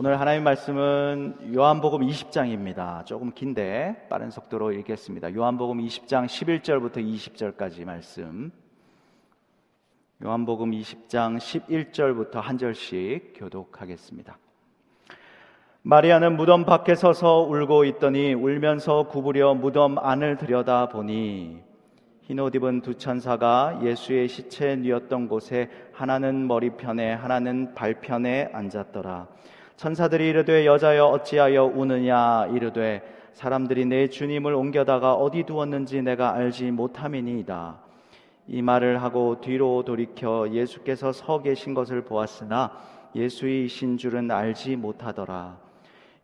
오늘 하나님 말씀은 요한복음 20장입니다. 조금 긴데 빠른 속도로 읽겠습니다. 요한복음 20장 11절부터 20절까지 말씀. 요한복음 20장 11절부터 한 절씩 교독하겠습니다. 마리아는 무덤 밖에 서서 울고 있더니 울면서 구부려 무덤 안을 들여다 보니 흰옷 입은 두 천사가 예수의 시체 뉘었던 곳에 하나는 머리편에 하나는 발편에 앉았더라. 천사들이 이르되 여자여 어찌하여 우느냐 이르되 사람들이 내 주님을 옮겨다가 어디 두었는지 내가 알지 못함이니이다. 이 말을 하고 뒤로 돌이켜 예수께서 서 계신 것을 보았으나 예수이신 줄은 알지 못하더라.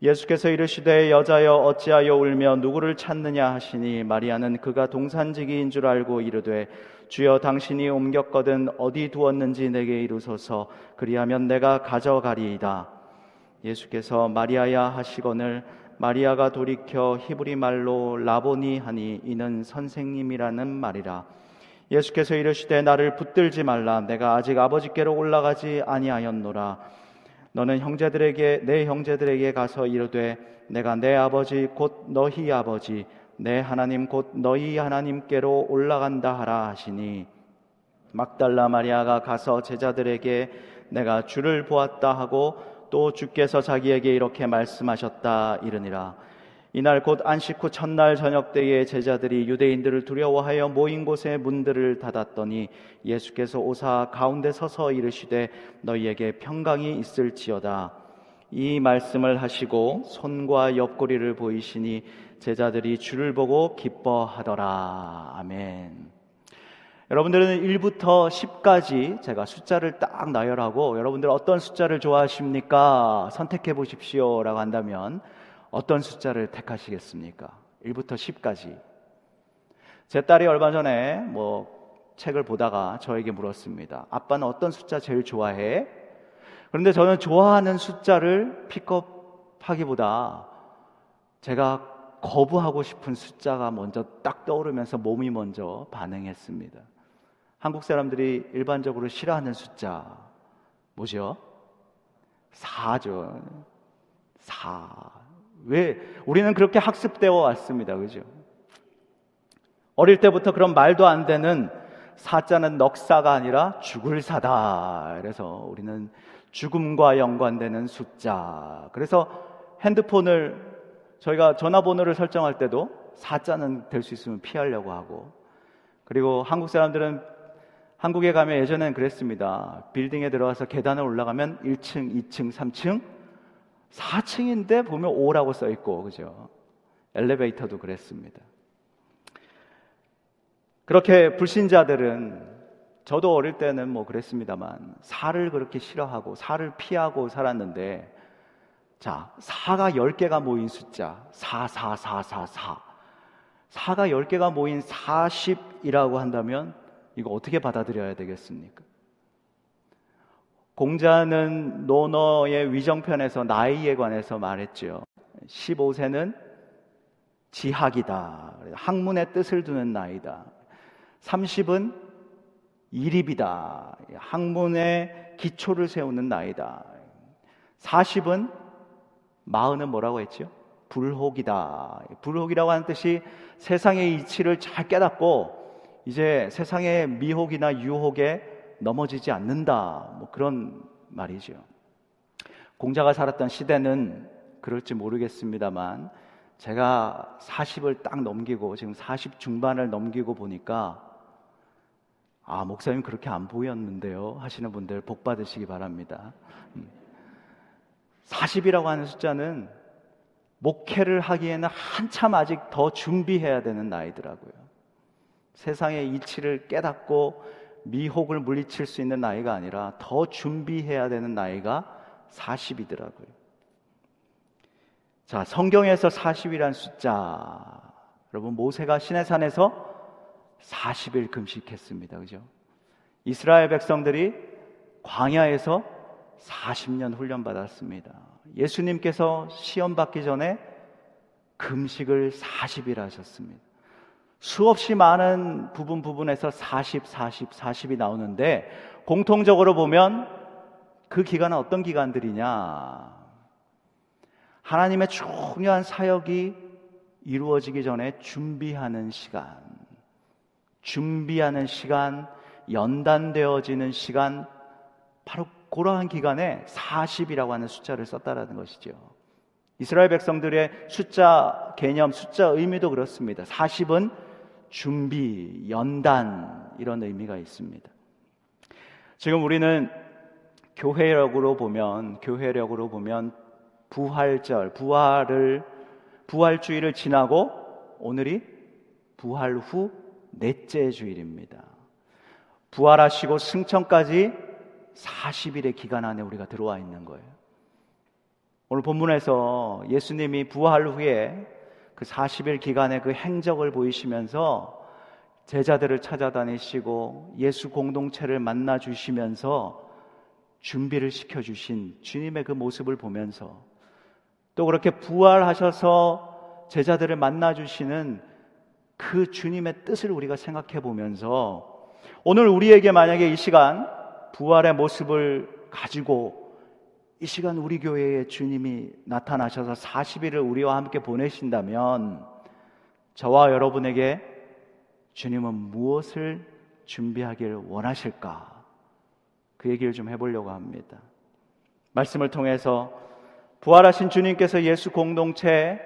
예수께서 이르시되 여자여 어찌하여 울며 누구를 찾느냐 하시니 마리아는 그가 동산지기인 줄 알고 이르되 주여 당신이 옮겼거든 어디 두었는지 내게 이루소서 그리하면 내가 가져가리이다. 예수께서 마리아야 하시거늘 마리아가 돌이켜 히브리 말로 라보니 하니 이는 선생님이라는 말이라. 예수께서 이르시되 나를 붙들지 말라 내가 아직 아버지께로 올라가지 아니하였노라. 너는 형제들에게 내 형제들에게 가서 이르되 내가 내 아버지 곧 너희 아버지 내 하나님 곧 너희 하나님께로 올라간다 하라 하시니 막달라 마리아가 가서 제자들에게 내가 주를 보았다 하고 또 주께서 자기에게 이렇게 말씀하셨다 이르니라. 이날 곧 안식 후 첫날 저녁 때에 제자들이 유대인들을 두려워하여 모인 곳에 문들을 닫았더니 예수께서 오사 가운데 서서 이르시되 너희에게 평강이 있을지어다. 이 말씀을 하시고 손과 옆구리를 보이시니 제자들이 주를 보고 기뻐하더라. 아멘. 여러분들은 1부터 10까지 제가 숫자를 딱 나열하고 여러분들 어떤 숫자를 좋아하십니까? 선택해 보십시오. 라고 한다면 어떤 숫자를 택하시겠습니까? 1부터 10까지. 제 딸이 얼마 전에 뭐 책을 보다가 저에게 물었습니다. 아빠는 어떤 숫자 제일 좋아해? 그런데 저는 좋아하는 숫자를 픽업하기보다 제가 거부하고 싶은 숫자가 먼저 딱 떠오르면서 몸이 먼저 반응했습니다. 한국 사람들이 일반적으로 싫어하는 숫자 뭐죠? 4죠. 4. 왜 우리는 그렇게 학습되어 왔습니다. 그죠? 어릴 때부터 그런 말도 안 되는 사자는 넉사가 아니라 죽을 사다. 그래서 우리는 죽음과 연관되는 숫자. 그래서 핸드폰을 저희가 전화번호를 설정할 때도 사자는 될 수 있으면 피하려고 하고 그리고 한국 사람들은 한국에 가면 예전엔 그랬습니다. 빌딩에 들어가서 계단을 올라가면 1층, 2층, 3층, 4층인데 보면 5라고 써 있고, 그죠? 엘리베이터도 그랬습니다. 그렇게 불신자들은 저도 어릴 때는 뭐 그랬습니다만 살을 그렇게 싫어하고 살을 피하고 살았는데 자, 4가 10개가 모인 숫자 4, 4, 4, 4, 4 4가 10개가 모인 40이라고 한다면 이거 어떻게 받아들여야 되겠습니까? 공자는 노너의 위정편에서 나이에 관해서 말했죠. 15세는 지학이다. 학문의 뜻을 두는 나이다. 30은 이립이다. 학문의 기초를 세우는 나이다. 40은 마흔은 뭐라고 했죠? 불혹이다. 불혹이라고 하는 뜻이 세상의 이치를 잘 깨닫고 이제 세상의 미혹이나 유혹에 넘어지지 않는다. 뭐 그런 말이죠. 공자가 살았던 시대는 그럴지 모르겠습니다만 제가 40을 딱 넘기고 지금 40 중반을 넘기고 보니까 아, 목사님 그렇게 안 보였는데요. 하시는 분들 복 받으시기 바랍니다. 40이라고 음. 하는 숫자는 목회를 하기에는 한참 아직 더 준비해야 되는 나이더라고요. 세상의 이치를 깨닫고 미혹을 물리칠 수 있는 나이가 아니라 더 준비해야 되는 나이가 40이더라고요. 자, 성경에서 40이란 숫자. 여러분, 모세가 시내산에서 40일 금식했습니다. 그죠? 이스라엘 백성들이 광야에서 40년 훈련받았습니다. 예수님께서 시험 받기 전에 금식을 40일 하셨습니다. 수없이 많은 부분 부분에서 40, 40, 40이 나오는데 공통적으로 보면 그 기간은 어떤 기간들이냐? 하나님의 중요한 사역이 이루어지기 전에 준비하는 시간, 준비하는 시간, 연단되어지는 시간, 바로 그러한 기간에 40이라고 하는 숫자를 썼다라는 것이죠. 이스라엘 백성들의 숫자 개념, 숫자 의미도 그렇습니다. 40은 준비, 연단 이런 의미가 있습니다. 지금 우리는 교회력으로 보면 교회력으로 보면 부활절, 부활을 부활주의를 지나고 오늘이 부활 후 넷째 주일입니다. 부활하시고 승천까지 40일의 기간 안에 우리가 들어와 있는 거예요. 오늘 본문에서 예수님이 부활 후에 그 40일 기간의 그 행적을 보이시면서 제자들을 찾아다니시고 예수 공동체를 만나 주시면서 준비를 시켜 주신 주님의 그 모습을 보면서 또 그렇게 부활하셔서 제자들을 만나 주시는 그 주님의 뜻을 우리가 생각해 보면서 오늘 우리에게 만약에 이 시간 부활의 모습을 가지고 이 시간 우리 교회에 주님이 나타나셔서 40일을 우리와 함께 보내신다면 저와 여러분에게 주님은 무엇을 준비하길 원하실까? 그 얘기를 좀 해보려고 합니다. 말씀을 통해서 부활하신 주님께서 예수 공동체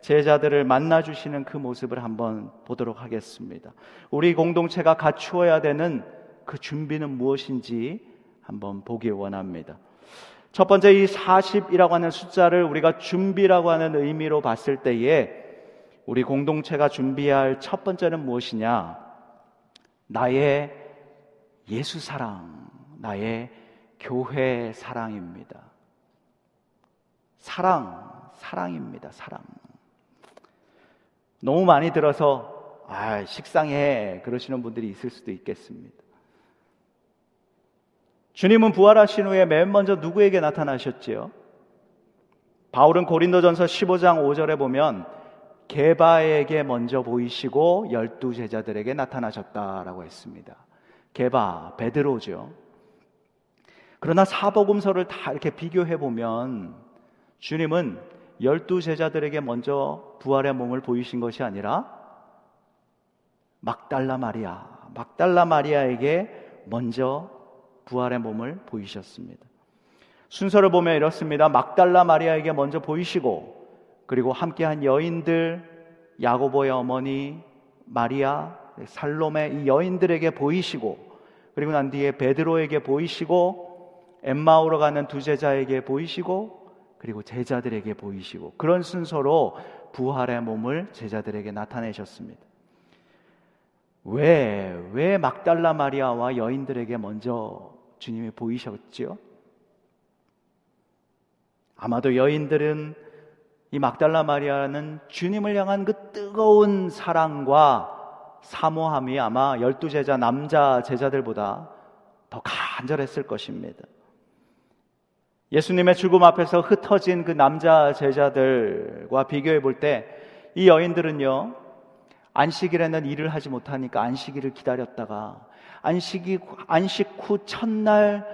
제자들을 만나 주시는 그 모습을 한번 보도록 하겠습니다. 우리 공동체가 갖추어야 되는 그 준비는 무엇인지 한번 보길 원합니다. 첫 번째 이 40이라고 하는 숫자를 우리가 준비라고 하는 의미로 봤을 때에 우리 공동체가 준비할 첫 번째는 무엇이냐? 나의 예수 사랑, 나의 교회 사랑입니다. 사랑, 사랑입니다. 사랑. 너무 많이 들어서 아, 식상해 그러시는 분들이 있을 수도 있겠습니다. 주님은 부활하신 후에 맨 먼저 누구에게 나타나셨지요? 바울은 고린도전서 15장 5절에 보면 게바에게 먼저 보이시고 열두 제자들에게 나타나셨다라고 했습니다. 게바, 베드로죠. 그러나 사복음서를 다 이렇게 비교해 보면 주님은 열두 제자들에게 먼저 부활의 몸을 보이신 것이 아니라 막달라 마리아, 막달라 마리아에게 먼저 부활의 몸을 보이셨습니다. 순서를 보면 이렇습니다. 막달라 마리아에게 먼저 보이시고 그리고 함께한 여인들 야고보의 어머니 마리아 살롬의 이 여인들에게 보이시고 그리고 난 뒤에 베드로에게 보이시고 엠마오로 가는 두 제자에게 보이시고 그리고 제자들에게 보이시고 그런 순서로 부활의 몸을 제자들에게 나타내셨습니다. 왜, 왜 막달라 마리아와 여인들에게 먼저 주님이 보이셨지요? 아마도 여인들은 이 막달라 마리아는 주님을 향한 그 뜨거운 사랑과 사모함이 아마 열두 제자 남자 제자들보다 더 간절했을 것입니다. 예수님의 죽음 앞에서 흩어진 그 남자 제자들과 비교해 볼 때 이 여인들은요, 안식일에는 일을 하지 못하니까 안식일을 기다렸다가 안식이 안식 후 첫날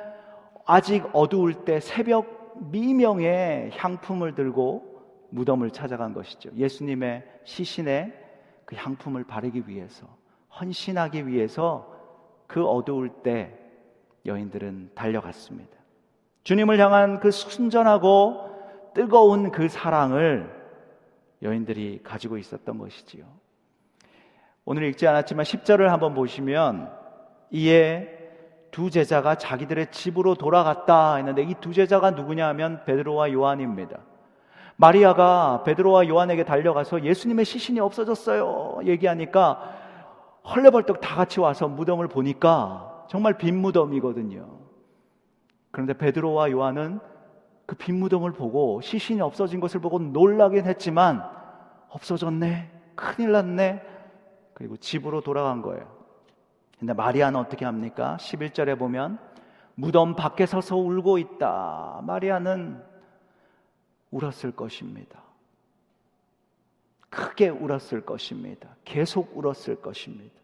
아직 어두울 때 새벽 미명에 향품을 들고 무덤을 찾아간 것이죠. 예수님의 시신에 그 향품을 바르기 위해서 헌신하기 위해서 그 어두울 때 여인들은 달려갔습니다. 주님을 향한 그 순전하고 뜨거운 그 사랑을 여인들이 가지고 있었던 것이지요. 오늘 읽지 않았지만 10절을 한번 보시면 이에 두 제자가 자기들의 집으로 돌아갔다 했는데 이 두 제자가 누구냐 하면 베드로와 요한입니다. 마리아가 베드로와 요한에게 달려가서 예수님의 시신이 없어졌어요. 얘기하니까 헐레벌떡 다 같이 와서 무덤을 보니까 정말 빈 무덤이거든요. 그런데 베드로와 요한은 그 빈 무덤을 보고 시신이 없어진 것을 보고 놀라긴 했지만 없어졌네. 큰일 났네. 그리고 집으로 돌아간 거예요. 근데 마리아는 어떻게 합니까? 11절에 보면 무덤 밖에 서서 울고 있다. 마리아는 울었을 것입니다. 크게 울었을 것입니다. 계속 울었을 것입니다.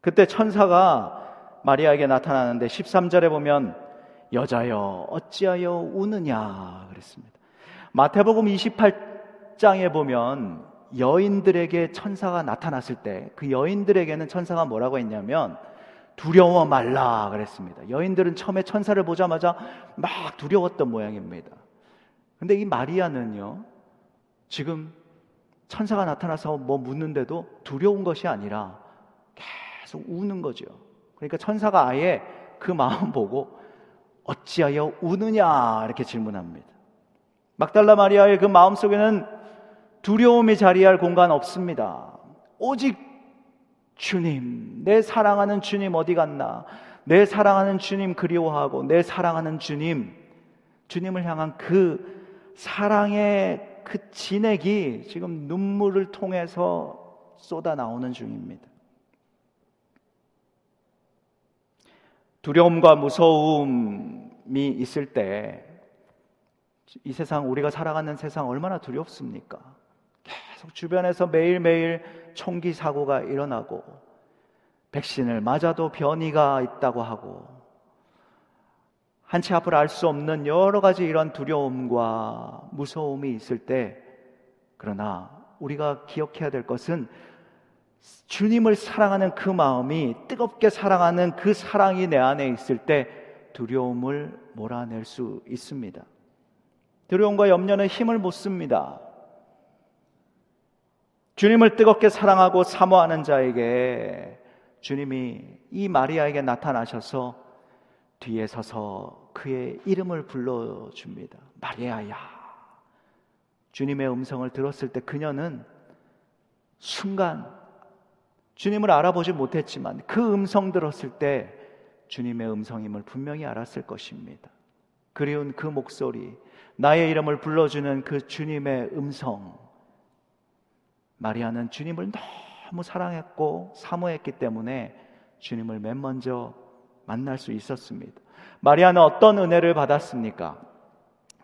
그때 천사가 마리아에게 나타나는데 13절에 보면 여자여 어찌하여 우느냐 그랬습니다. 마태복음 28장에 보면 여인들에게 천사가 나타났을 때 그 여인들에게는 천사가 뭐라고 했냐면 두려워 말라 그랬습니다. 여인들은 처음에 천사를 보자마자 막 두려웠던 모양입니다. 근데 이 마리아는요, 지금 천사가 나타나서 뭐 묻는데도 두려운 것이 아니라 계속 우는 거죠. 그러니까 천사가 아예 그 마음 보고 어찌하여 우느냐 이렇게 질문합니다. 막달라 마리아의 그 마음 속에는 두려움이 자리할 공간 없습니다. 오직 주님, 내 사랑하는 주님 어디 갔나? 내 사랑하는 주님 그리워하고 내 사랑하는 주님, 주님을 향한 그 사랑의 그 진액이 지금 눈물을 통해서 쏟아 나오는 중입니다. 두려움과 무서움이 있을 때 이 세상 우리가 살아가는 세상 얼마나 두렵습니까? 계속 주변에서 매일매일 총기 사고가 일어나고 백신을 맞아도 변이가 있다고 하고 한치 앞을 알 수 없는 여러 가지 이런 두려움과 무서움이 있을 때 그러나 우리가 기억해야 될 것은 주님을 사랑하는 그 마음이 뜨겁게 사랑하는 그 사랑이 내 안에 있을 때 두려움을 몰아낼 수 있습니다. 두려움과 염려는 힘을 못 씁니다. 주님을 뜨겁게 사랑하고 사모하는 자에게 주님이 이 마리아에게 나타나셔서 뒤에 서서 그의 이름을 불러줍니다. 마리아야. 주님의 음성을 들었을 때 그녀는 순간 주님을 알아보지 못했지만 그 음성 들었을 때 주님의 음성임을 분명히 알았을 것입니다. 그리운 그 목소리, 나의 이름을 불러주는 그 주님의 음성. 마리아는 주님을 너무 사랑했고 사모했기 때문에 주님을 맨 먼저 만날 수 있었습니다. 마리아는 어떤 은혜를 받았습니까?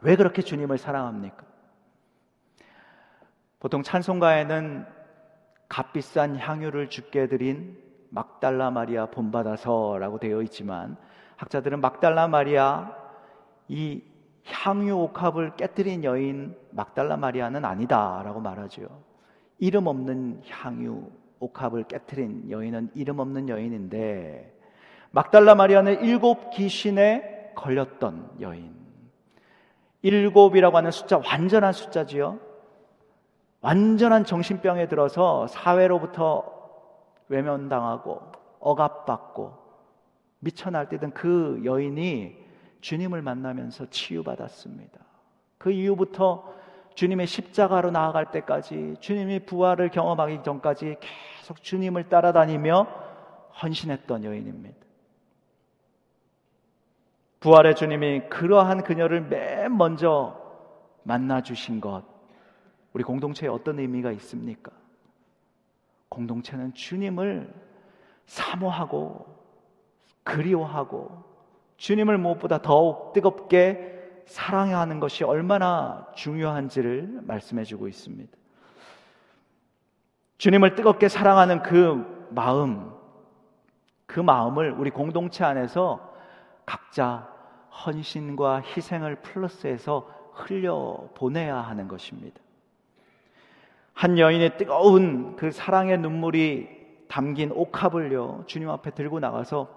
왜 그렇게 주님을 사랑합니까? 보통 찬송가에는 값비싼 향유를 죽게 드린 막달라 마리아 본받아서라고 되어 있지만 학자들은 막달라 마리아 이 향유 옥합을 깨뜨린 여인 막달라 마리아는 아니다라고 말하죠. 이름 없는 향유 옥합을 깨뜨린 여인은 이름 없는 여인인데 막달라 마리아는 일곱 귀신에 걸렸던 여인. 일곱이라고 하는 숫자 완전한 숫자지요. 완전한 정신병에 들어서 사회로부터 외면당하고 억압받고 미쳐 날뛰던 그 여인이 주님을 만나면서 치유받았습니다. 그 이후부터 주님의 십자가로 나아갈 때까지 주님이 부활을 경험하기 전까지 계속 주님을 따라다니며 헌신했던 여인입니다. 부활의 주님이 그러한 그녀를 맨 먼저 만나 주신 것, 우리 공동체에 어떤 의미가 있습니까? 공동체는 주님을 사모하고 그리워하고 주님을 무엇보다 더욱 뜨겁게 사랑해야 하는 것이 얼마나 중요한지를 말씀해 주고 있습니다. 주님을 뜨겁게 사랑하는 그 마음, 그 마음을 우리 공동체 안에서 각자 헌신과 희생을 플러스해서 흘려 보내야 하는 것입니다. 한 여인의 뜨거운 그 사랑의 눈물이 담긴 옥합을요, 주님 앞에 들고 나가서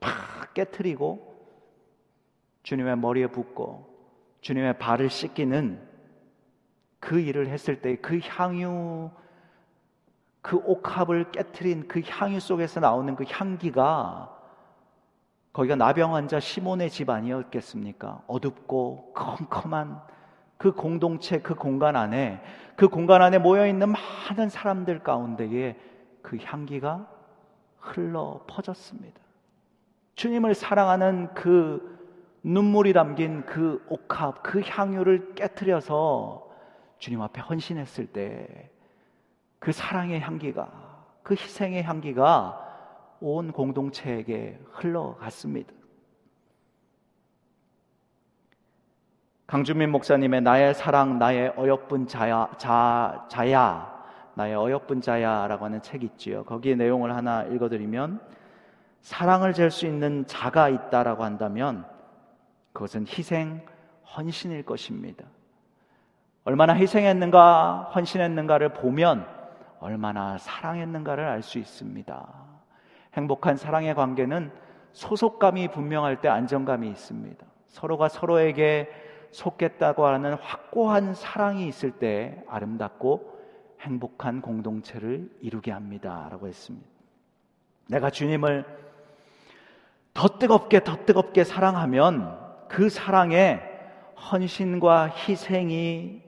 팍 깨트리고 주님의 머리에 붓고 주님의 발을 씻기는 그 일을 했을 때 그 향유 그 옥합을 깨트린 그 향유 속에서 나오는 그 향기가 거기가 나병 환자 시몬의 집 아니었겠습니까? 어둡고 컴컴한 그 공동체 그 공간 안에 그 공간 안에 모여 있는 많은 사람들 가운데에 그 향기가 흘러 퍼졌습니다. 주님을 사랑하는 그 눈물이 담긴 그 옥합, 그 향유를 깨뜨려서 주님 앞에 헌신했을 때 그 사랑의 향기가, 그 희생의 향기가 온 공동체에게 흘러갔습니다. 강주민 목사님의 나의 사랑, 나의 어여쁜 자야, 자, 자야, 나의 어여쁜 자야라고 하는 책이 있지요. 거기에 내용을 하나 읽어드리면 사랑을 잴 수 있는 자가 있다라고 한다면 그것은 희생, 헌신일 것입니다. 얼마나 희생했는가, 헌신했는가를 보면 얼마나 사랑했는가를 알 수 있습니다. 행복한 사랑의 관계는 소속감이 분명할 때 안정감이 있습니다. 서로가 서로에게 속겠다고 하는 확고한 사랑이 있을 때 아름답고 행복한 공동체를 이루게 합니다. 라고 했습니다. 내가 주님을 더 뜨겁게 더 뜨겁게 사랑하면 그 사랑에 헌신과 희생이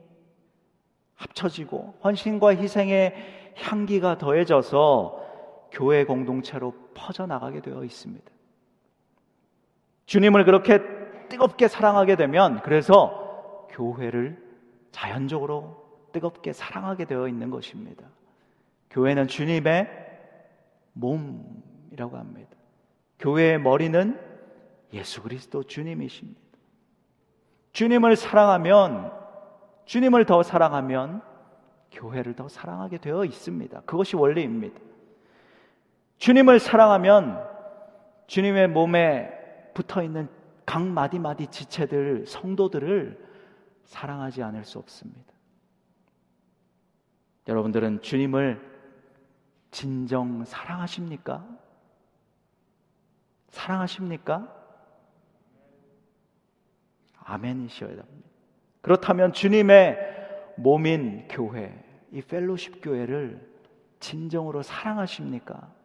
합쳐지고 헌신과 희생의 향기가 더해져서 교회 공동체로 퍼져나가게 되어 있습니다. 주님을 그렇게 뜨겁게 사랑하게 되면 그래서 교회를 자연적으로 뜨겁게 사랑하게 되어 있는 것입니다. 교회는 주님의 몸이라고 합니다. 교회의 머리는 예수 그리스도 주님이십니다. 주님을 사랑하면 주님을 더 사랑하면 교회를 더 사랑하게 되어 있습니다. 그것이 원리입니다. 주님을 사랑하면 주님의 몸에 붙어 있는 각 마디마디 지체들, 성도들을 사랑하지 않을 수 없습니다. 여러분들은 주님을 진정 사랑하십니까? 사랑하십니까? 아멘이셔야 됩니다. 그렇다면 주님의 몸인 교회, 이 펠로십 교회를 진정으로 사랑하십니까?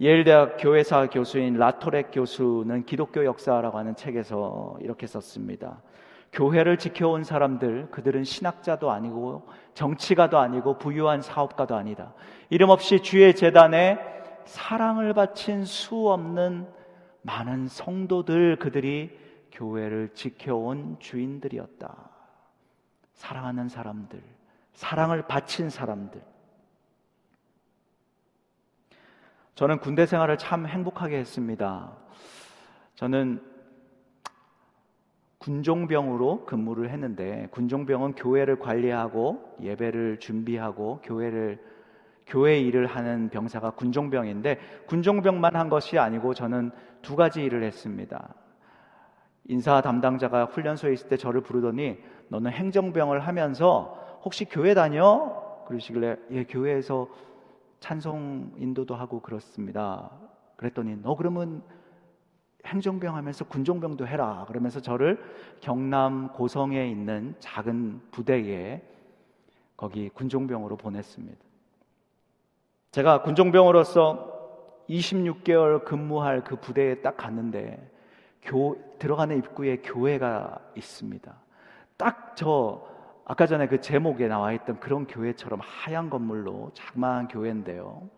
예일대학 교회사 교수인 라토렉 교수는 기독교 역사라고 하는 책에서 이렇게 썼습니다. 교회를 지켜온 사람들, 그들은 신학자도 아니고 정치가도 아니고 부유한 사업가도 아니다. 이름 없이 주의 재단에 사랑을 바친 수 없는 많은 성도들, 그들이 교회를 지켜온 주인들이었다. 사랑하는 사람들, 사랑을 바친 사람들. 저는 군대 생활을 참 행복하게 했습니다. 저는 군종병으로 근무를 했는데 군종병은 교회를 관리하고 예배를 준비하고 교회를 교회 일을 하는 병사가 군종병인데 군종병만 한 것이 아니고 저는 두 가지 일을 했습니다. 인사 담당자가 훈련소에 있을 때 저를 부르더니 너는 행정병을 하면서 혹시 교회 다녀? 그러시길래 예 교회에서 찬송 인도도 하고 그렇습니다. 그랬더니 너 그러면 행정병 하면서 군종병도 해라. 그러면서 저를 경남 고성에 있는 작은 부대에 거기 군종병으로 보냈습니다. 제가 군종병으로서 26개월 근무할 그 부대에 딱 갔는데 교, 들어가는 입구에 교회가 있습니다. 딱 저 아까 전에 그 제목에 나와 있던 그런 교회처럼 하얀 건물로 자그마한 교회인데요.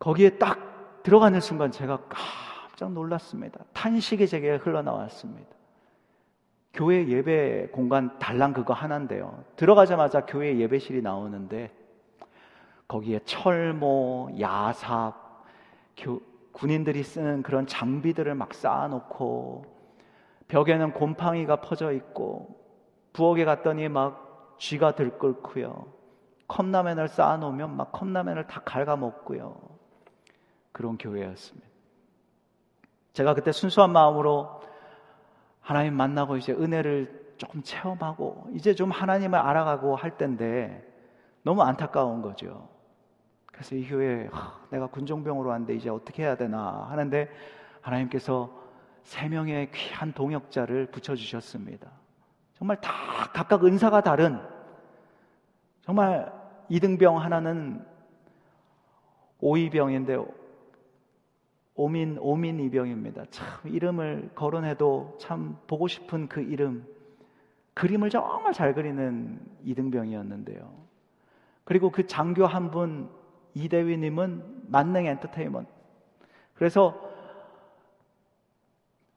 거기에 딱 들어가는 순간 제가 깜짝 놀랐습니다. 탄식이 제게 흘러나왔습니다. 교회 예배 공간 달랑 그거 하나인데요. 들어가자마자 교회 예배실이 나오는데 거기에 철모, 야삽, 교, 군인들이 쓰는 그런 장비들을 막 쌓아놓고 벽에는 곰팡이가 퍼져 있고 부엌에 갔더니 막 쥐가 들끓고요. 컵라면을 쌓아놓으면 막 컵라면을 다 갉아먹고요. 그런 교회였습니다. 제가 그때 순수한 마음으로 하나님 만나고 이제 은혜를 조금 체험하고 이제 좀 하나님을 알아가고 할 때인데 너무 안타까운 거죠. 그래서 이 교회에 내가 군종병으로 왔는데 이제 어떻게 해야 되나 하는데 하나님께서 세 명의 귀한 동역자를 붙여 주셨습니다. 정말 다 각각 은사가 다른 정말 이등병 하나는 오이병인데 오민 오민 이병입니다. 참 이름을 거론해도 참 보고 싶은 그 이름 그림을 정말 잘 그리는 이등병이었는데요. 그리고 그 장교 한 분 이대위님은 만능 엔터테인먼트. 그래서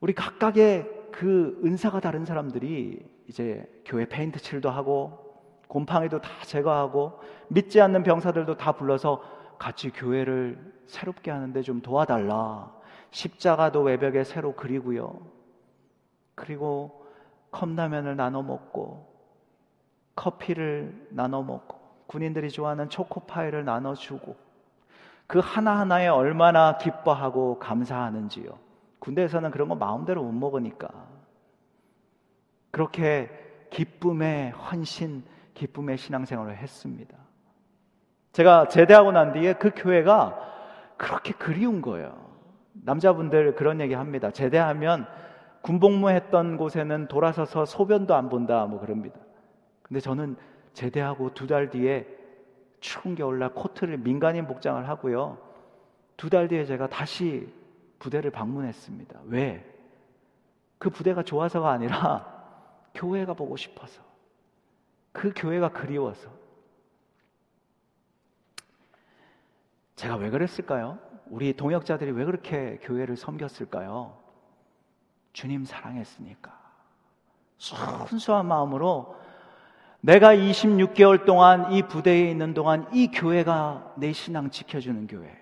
우리 각각의 그 은사가 다른 사람들이 이제 교회 페인트 칠도 하고 곰팡이도 다 제거하고 믿지 않는 병사들도 다 불러서 같이 교회를 새롭게 하는데 좀 도와달라. 십자가도 외벽에 새로 그리고요. 그리고 컵라면을 나눠 먹고 커피를 나눠 먹고 군인들이 좋아하는 초코파이를 나눠주고 그 하나하나에 얼마나 기뻐하고 감사하는지요. 군대에서는 그런 거 마음대로 못 먹으니까. 그렇게 기쁨의 헌신, 기쁨의 신앙생활을 했습니다. 제가 제대하고 난 뒤에 그 교회가 그렇게 그리운 거예요. 남자분들 그런 얘기 합니다. 제대하면 군복무 했던 곳에는 돌아서서 소변도 안 본다, 뭐 그럽니다. 근데 저는 제대하고 두 달 뒤에 추운 겨울날 코트를 민간인 복장을 하고요. 두 달 뒤에 제가 다시 부대를 방문했습니다. 왜? 그 부대가 좋아서가 아니라 교회가 보고 싶어서. 그 교회가 그리워서. 제가 왜 그랬을까요? 우리 동역자들이 왜 그렇게 교회를 섬겼을까요? 주님 사랑했으니까. 순수한 마음으로 내가 26개월 동안 이 부대에 있는 동안 이 교회가 내 신앙 지켜주는 교회.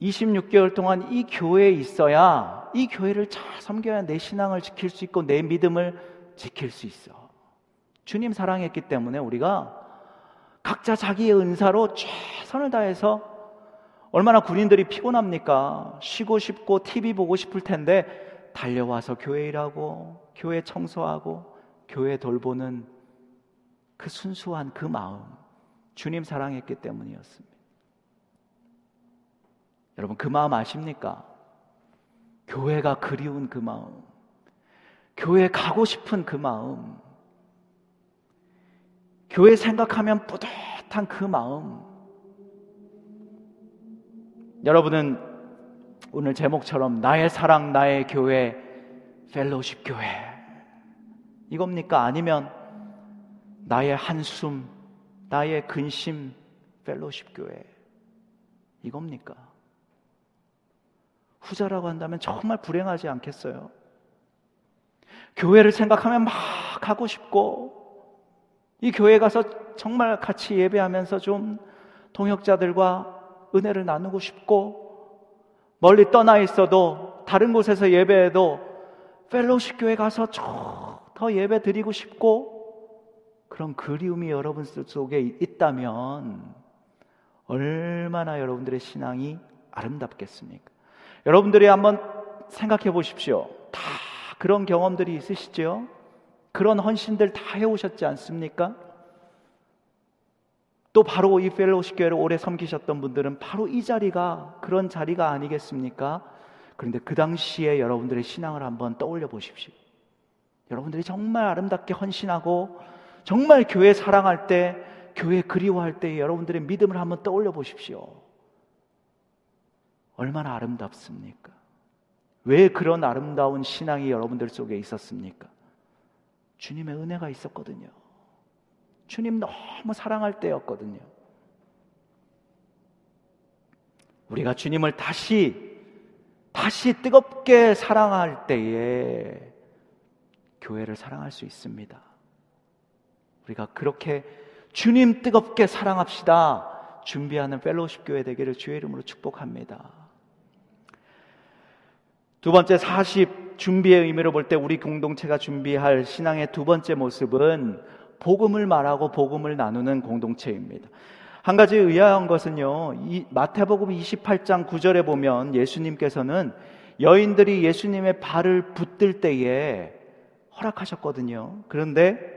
26개월 동안 이 교회에 있어야 이 교회를 잘 섬겨야 내 신앙을 지킬 수 있고 내 믿음을 지킬 수 있어. 주님 사랑했기 때문에 우리가 각자 자기의 은사로 최선을 다해서 얼마나 군인들이 피곤합니까? 쉬고 싶고 TV 보고 싶을 텐데 달려와서 교회 일하고 교회 청소하고 교회 돌보는 그 순수한 그 마음 주님 사랑했기 때문이었습니다. 여러분 그 마음 아십니까? 교회가 그리운 그 마음, 교회 가고 싶은 그 마음, 교회 생각하면 뿌듯한 그 마음. 여러분은 오늘 제목처럼 나의 사랑, 나의 교회, 펠로십 교회. 이겁니까? 아니면 나의 한숨, 나의 근심, 펠로십 교회. 이겁니까? 후자라고 한다면 정말 불행하지 않겠어요? 교회를 생각하면 막 가고 싶고, 이 교회 가서 정말 같이 예배하면서 좀 동역자들과 은혜를 나누고 싶고, 멀리 떠나 있어도 다른 곳에서 예배해도 펠로십 교회 가서 더 예배 드리고 싶고, 그런 그리움이 여러분 속에 있다면, 얼마나 여러분들의 신앙이 아름답겠습니까? 여러분들이 한번 생각해 보십시오. 다 그런 경험들이 있으시죠? 그런 헌신들 다 해오셨지 않습니까? 또 바로 이 펠로십 교회를 오래 섬기셨던 분들은 바로 이 자리가 그런 자리가 아니겠습니까? 그런데 그 당시에 여러분들의 신앙을 한번 떠올려 보십시오. 여러분들이 정말 아름답게 헌신하고 정말 교회 사랑할 때, 교회 그리워할 때 여러분들의 믿음을 한번 떠올려 보십시오. 얼마나 아름답습니까? 왜 그런 아름다운 신앙이 여러분들 속에 있었습니까? 주님의 은혜가 있었거든요. 주님 너무 사랑할 때였거든요. 우리가 주님을 다시, 다시 뜨겁게 사랑할 때에 교회를 사랑할 수 있습니다. 우리가 그렇게 주님 뜨겁게 사랑합시다. 준비하는 펠로십 교회 되기를 주의 이름으로 축복합니다. 두 번째 40 준비의 의미로 볼 때 우리 공동체가 준비할 신앙의 두 번째 모습은 복음을 말하고 복음을 나누는 공동체입니다. 한 가지 의아한 것은요, 이 마태복음 28장 9절에 보면 예수님께서는 여인들이 예수님의 발을 붙들 때에 허락하셨거든요. 그런데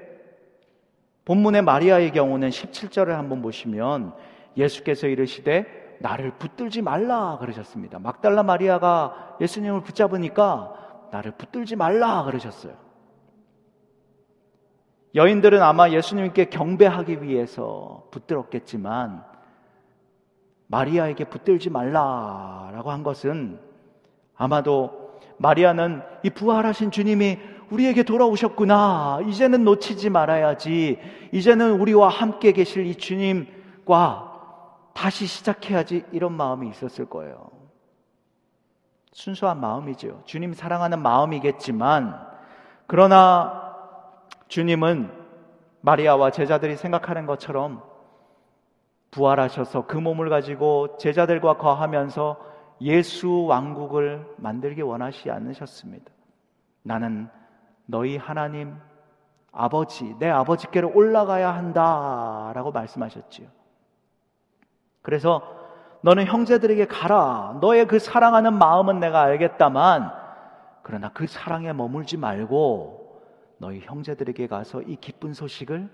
본문의 마리아의 경우는 17절을 한번 보시면 예수께서 이르시되 나를 붙들지 말라 그러셨습니다. 막달라 마리아가 예수님을 붙잡으니까 나를 붙들지 말라 그러셨어요. 여인들은 아마 예수님께 경배하기 위해서 붙들었겠지만 마리아에게 붙들지 말라라고 한 것은 아마도 마리아는 이 부활하신 주님이 우리에게 돌아오셨구나. 이제는 놓치지 말아야지. 이제는 우리와 함께 계실 이 주님과 다시 시작해야지 이런 마음이 있었을 거예요. 순수한 마음이죠. 주님 사랑하는 마음이겠지만, 그러나 주님은 마리아와 제자들이 생각하는 것처럼 부활하셔서 그 몸을 가지고 제자들과 거하면서 예수 왕국을 만들기 원하시 않으셨습니다. 나는 너희 하나님 아버지, 내 아버지께로 올라가야 한다. 라고 말씀하셨지요. 그래서 너는 형제들에게 가라. 너의 그 사랑하는 마음은 내가 알겠다만, 그러나 그 사랑에 머물지 말고 너희 형제들에게 가서 이 기쁜 소식을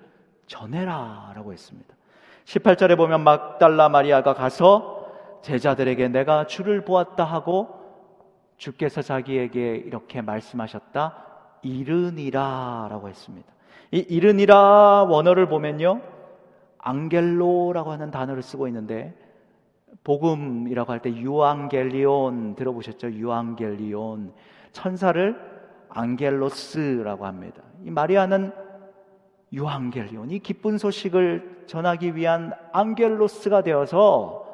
전해라 라고 했습니다. 18절에 보면 막달라 마리아가 가서 제자들에게 내가 주를 보았다 하고 주께서 자기에게 이렇게 말씀하셨다. 이르니라 라고 했습니다. 이 이르니라 원어를 보면요. 앙겔로라고 하는 단어를 쓰고 있는데 복음이라고 할 때 유앙겔리온 들어보셨죠? 유앙겔리온 천사를 앙겔로스라고 합니다. 이 마리아는 유앙겔리온 이 기쁜 소식을 전하기 위한 앙겔로스가 되어서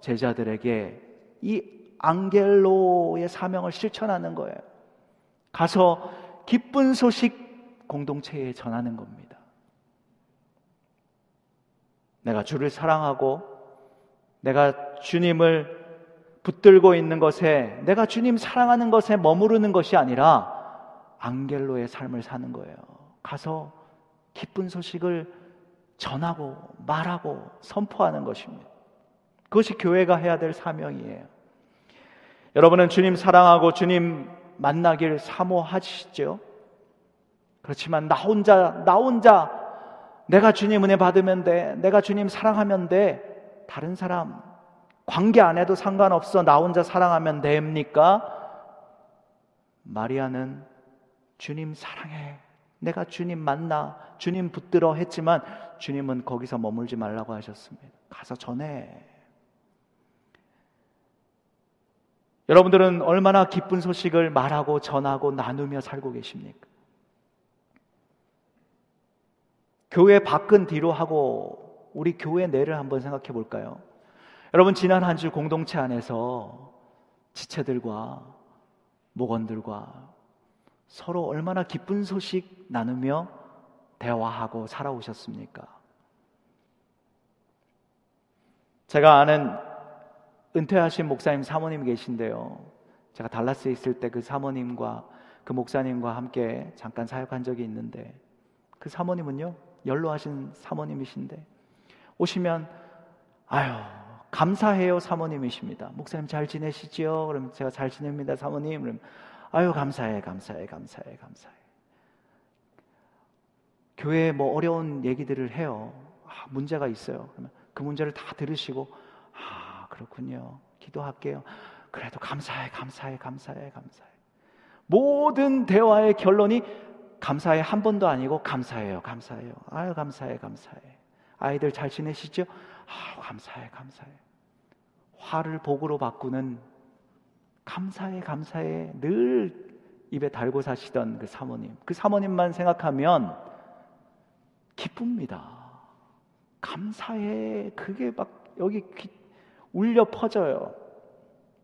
제자들에게 이 앙겔로의 사명을 실천하는 거예요. 가서 기쁜 소식 공동체에 전하는 겁니다. 내가 주를 사랑하고 내가 주님을 붙들고 있는 것에 내가 주님 사랑하는 것에 머무르는 것이 아니라 앙겔로의 삶을 사는 거예요. 가서 기쁜 소식을 전하고 말하고 선포하는 것입니다. 그것이 교회가 해야 될 사명이에요. 여러분은 주님 사랑하고 주님 만나길 사모하시죠? 그렇지만 나 혼자, 나 혼자 내가 주님 은혜 받으면 돼. 내가 주님 사랑하면 돼. 다른 사람 관계 안 해도 상관없어. 나 혼자 사랑하면 됩니까? 마리아는 주님 사랑해. 내가 주님 만나, 주님 붙들어 했지만 주님은 거기서 머물지 말라고 하셨습니다. 가서 전해. 여러분들은 얼마나 기쁜 소식을 말하고 전하고 나누며 살고 계십니까? 교회 밖은 뒤로 하고 우리 교회 내를 한번 생각해 볼까요? 여러분 지난 한 주 공동체 안에서 지체들과 목원들과 서로 얼마나 기쁜 소식 나누며 대화하고 살아오셨습니까? 제가 아는 은퇴하신 목사님 사모님 계신데요. 제가 달라스에 있을 때 그 사모님과 그 목사님과 함께 잠깐 사역한 적이 있는데 그 사모님은요 연로하신 사모님이신데 오시면 아유 감사해요 사모님이십니다. 목사님 잘 지내시지요? 그럼 제가 잘 지냅니다 사모님. 그럼 아유 감사해 감사해 감사해 감사해. 교회에 뭐 어려운 얘기들을 해요. 아, 문제가 있어요. 그러면 그 문제를 다 들으시고 아 그렇군요. 기도할게요. 그래도 감사해 감사해 감사해 감사해. 모든 대화의 결론이 감사해 한 번도 아니고 감사해요 감사해요. 아유 감사해 감사해. 아이들 잘 지내시죠? 아 감사해 감사해. 화를 복으로 바꾸는 감사해, 감사해. 늘 입에 달고 사시던 그 사모님. 그 사모님만 생각하면 기쁩니다. 감사해. 그게 막 여기 울려 퍼져요.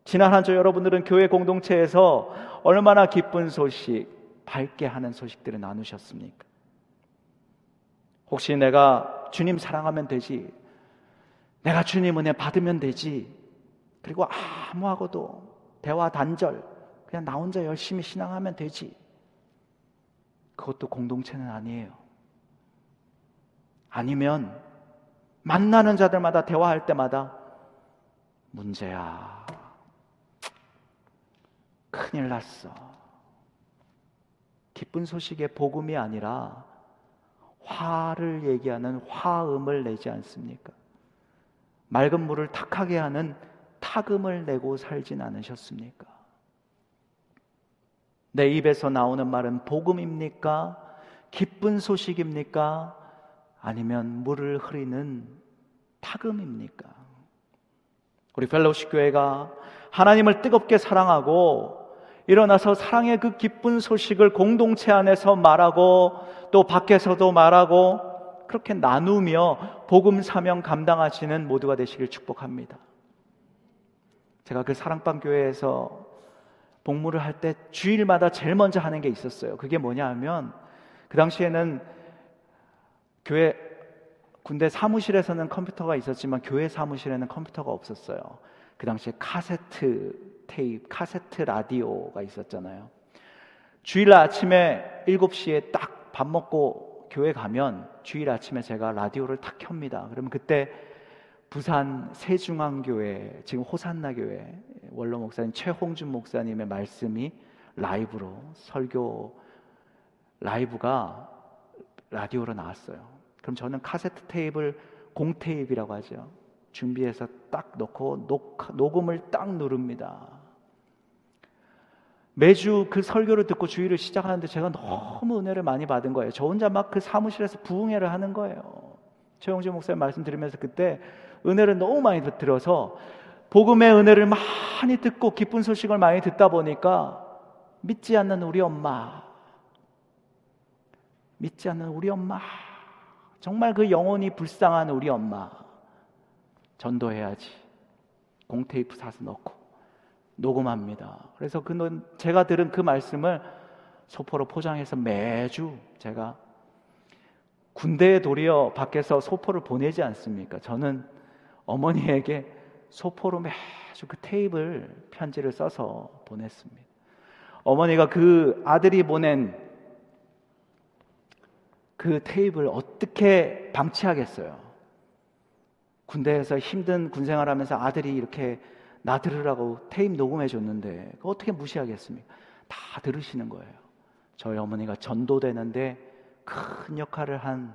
지난 한 주 여러분들은 교회 공동체에서 얼마나 기쁜 소식, 밝게 하는 소식들을 나누셨습니까? 혹시 내가 주님 사랑하면 되지. 내가 주님 은혜 받으면 되지. 그리고 아무하고도 대화 단절, 그냥 나 혼자 열심히 신앙하면 되지. 그것도 공동체는 아니에요. 아니면 만나는 자들마다 대화할 때마다 문제야. 큰일 났어. 기쁜 소식의 복음이 아니라 화를 얘기하는 화음을 내지 않습니까? 맑은 물을 탁하게 하는 타금을 내고 살진 않으셨습니까? 내 입에서 나오는 말은 복음입니까? 기쁜 소식입니까? 아니면 물을 흐리는 타금입니까? 우리 펠로우십 교회가 하나님을 뜨겁게 사랑하고 일어나서 사랑의 그 기쁜 소식을 공동체 안에서 말하고 또 밖에서도 말하고 그렇게 나누며 복음 사명 감당하시는 모두가 되시길 축복합니다. 제가 그 사랑방 교회에서 복무를 할 때 주일마다 제일 먼저 하는 게 있었어요. 그게 뭐냐 하면 그 당시에는 교회 군대 사무실에서는 컴퓨터가 있었지만 교회 사무실에는 컴퓨터가 없었어요. 그 당시에 카세트 테이프, 카세트 라디오가 있었잖아요. 주일 아침에 7시에 딱 밥 먹고 교회 가면 주일 아침에 제가 라디오를 탁 켭니다. 그러면 그때 부산 세중앙교회 지금 호산나 교회 원로 목사님 최홍준 목사님의 말씀이 라이브로 설교 라이브가 라디오로 나왔어요. 그럼 저는 카세트 테이프를 공테이프라고 하죠. 준비해서 딱 넣고 녹, 녹음을 딱 누릅니다. 매주 그 설교를 듣고 주의를 시작하는데 제가 너무 은혜를 많이 받은 거예요. 저 혼자 막 그 사무실에서 부흥회를 하는 거예요. 최영재 목사님 말씀 들으면서 그때 은혜를 너무 많이 들어서 복음의 은혜를 많이 듣고 기쁜 소식을 많이 듣다 보니까 믿지 않는 우리 엄마, 믿지 않는 우리 엄마, 정말 그 영혼이 불쌍한 우리 엄마, 전도해야지. 공테이프 사서 넣고 녹음합니다. 그래서 그 제가 들은 그 말씀을 소포로 포장해서 매주 제가 군대에 도리어 밖에서 소포를 보내지 않습니까? 저는 어머니에게 소포로 매주 그 테이블 편지를 써서 보냈습니다. 어머니가 그 아들이 보낸 그 테이블 어떻게 방치하겠어요? 군대에서 힘든 군생활 하면서 아들이 이렇게 나 들으라고 테이프 녹음해 줬는데 어떻게 무시하겠습니까? 다 들으시는 거예요. 저희 어머니가 전도되는데 큰 역할을 한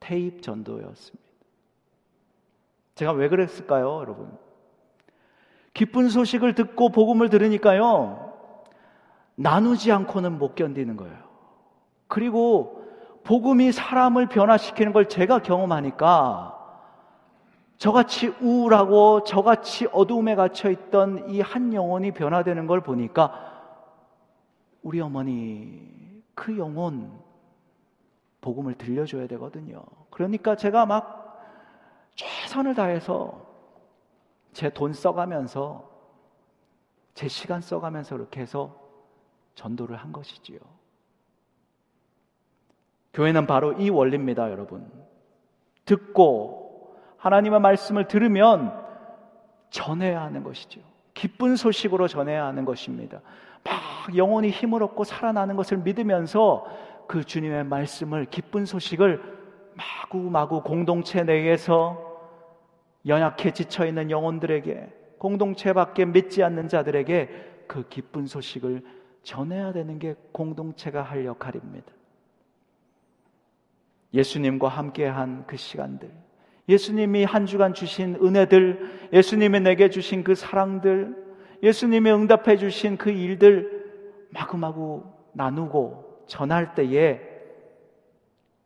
테이프 전도였습니다. 제가 왜 그랬을까요, 여러분? 기쁜 소식을 듣고 복음을 들으니까요. 나누지 않고는 못 견디는 거예요. 그리고 복음이 사람을 변화시키는 걸 제가 경험하니까 저같이 우울하고 저같이 어두움에 갇혀 있던 이 한 영혼이 변화되는 걸 보니까 우리 어머니 그 영혼 복음을 들려줘야 되거든요. 그러니까 제가 막 최선을 다해서 제 돈 써가면서 제 시간 써가면서 이렇게 해서 전도를 한 것이지요. 교회는 바로 이 원리입니다, 여러분. 듣고 하나님의 말씀을 들으면 전해야 하는 것이죠. 기쁜 소식으로 전해야 하는 것입니다. 막 영혼이 힘을 얻고 살아나는 것을 믿으면서 그 주님의 말씀을 기쁜 소식을 마구마구 공동체 내에서 연약해 지쳐 있는 영혼들에게 공동체 밖에 믿지 않는 자들에게 그 기쁜 소식을 전해야 되는 게 공동체가 할 역할입니다. 예수님과 함께한 그 시간들 예수님이 한 주간 주신 은혜들, 예수님이 내게 주신 그 사랑들, 예수님이 응답해 주신 그 일들 마구마구 나누고 전할 때에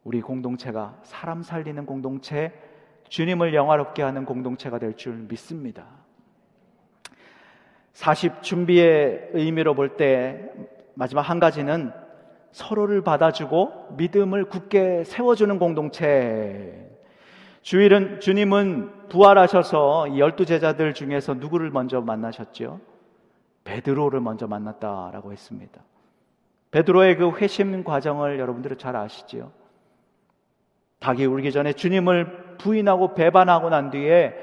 우리 공동체가 사람 살리는 공동체, 주님을 영화롭게 하는 공동체가 될 줄 믿습니다. 40 준비의 의미로 볼 때 마지막 한 가지는 서로를 받아주고 믿음을 굳게 세워주는 공동체. 주일은 주님은 부활하셔서 열두 제자들 중에서 누구를 먼저 만나셨죠? 베드로를 먼저 만났다라고 했습니다. 베드로의 그 회심 과정을 여러분들은 잘 아시지요? 닭이 울기 전에 주님을 부인하고 배반하고 난 뒤에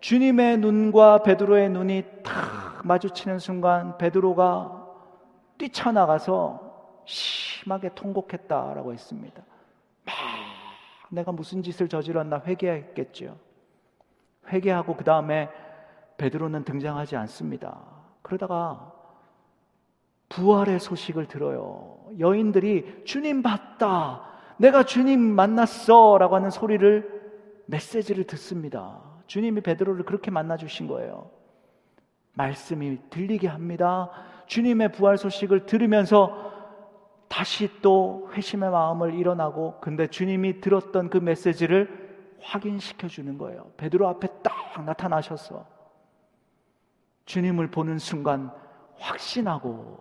주님의 눈과 베드로의 눈이 탁 마주치는 순간 베드로가 뛰쳐나가서 심하게 통곡했다라고 했습니다. 막 내가 무슨 짓을 저질렀나 회개했겠죠. 회개하고 그 다음에 베드로는 등장하지 않습니다. 그러다가 부활의 소식을 들어요. 여인들이 주님 봤다. 내가 주님 만났어. 라고 하는 소리를 메시지를 듣습니다. 주님이 베드로를 그렇게 만나 주신 거예요. 말씀이 들리게 합니다. 주님의 부활 소식을 들으면서 다시 또 회심의 마음을 일어나고 근데 주님이 들었던 그 메시지를 확인시켜 주는 거예요. 베드로 앞에 딱 나타나셔서 주님을 보는 순간 확신하고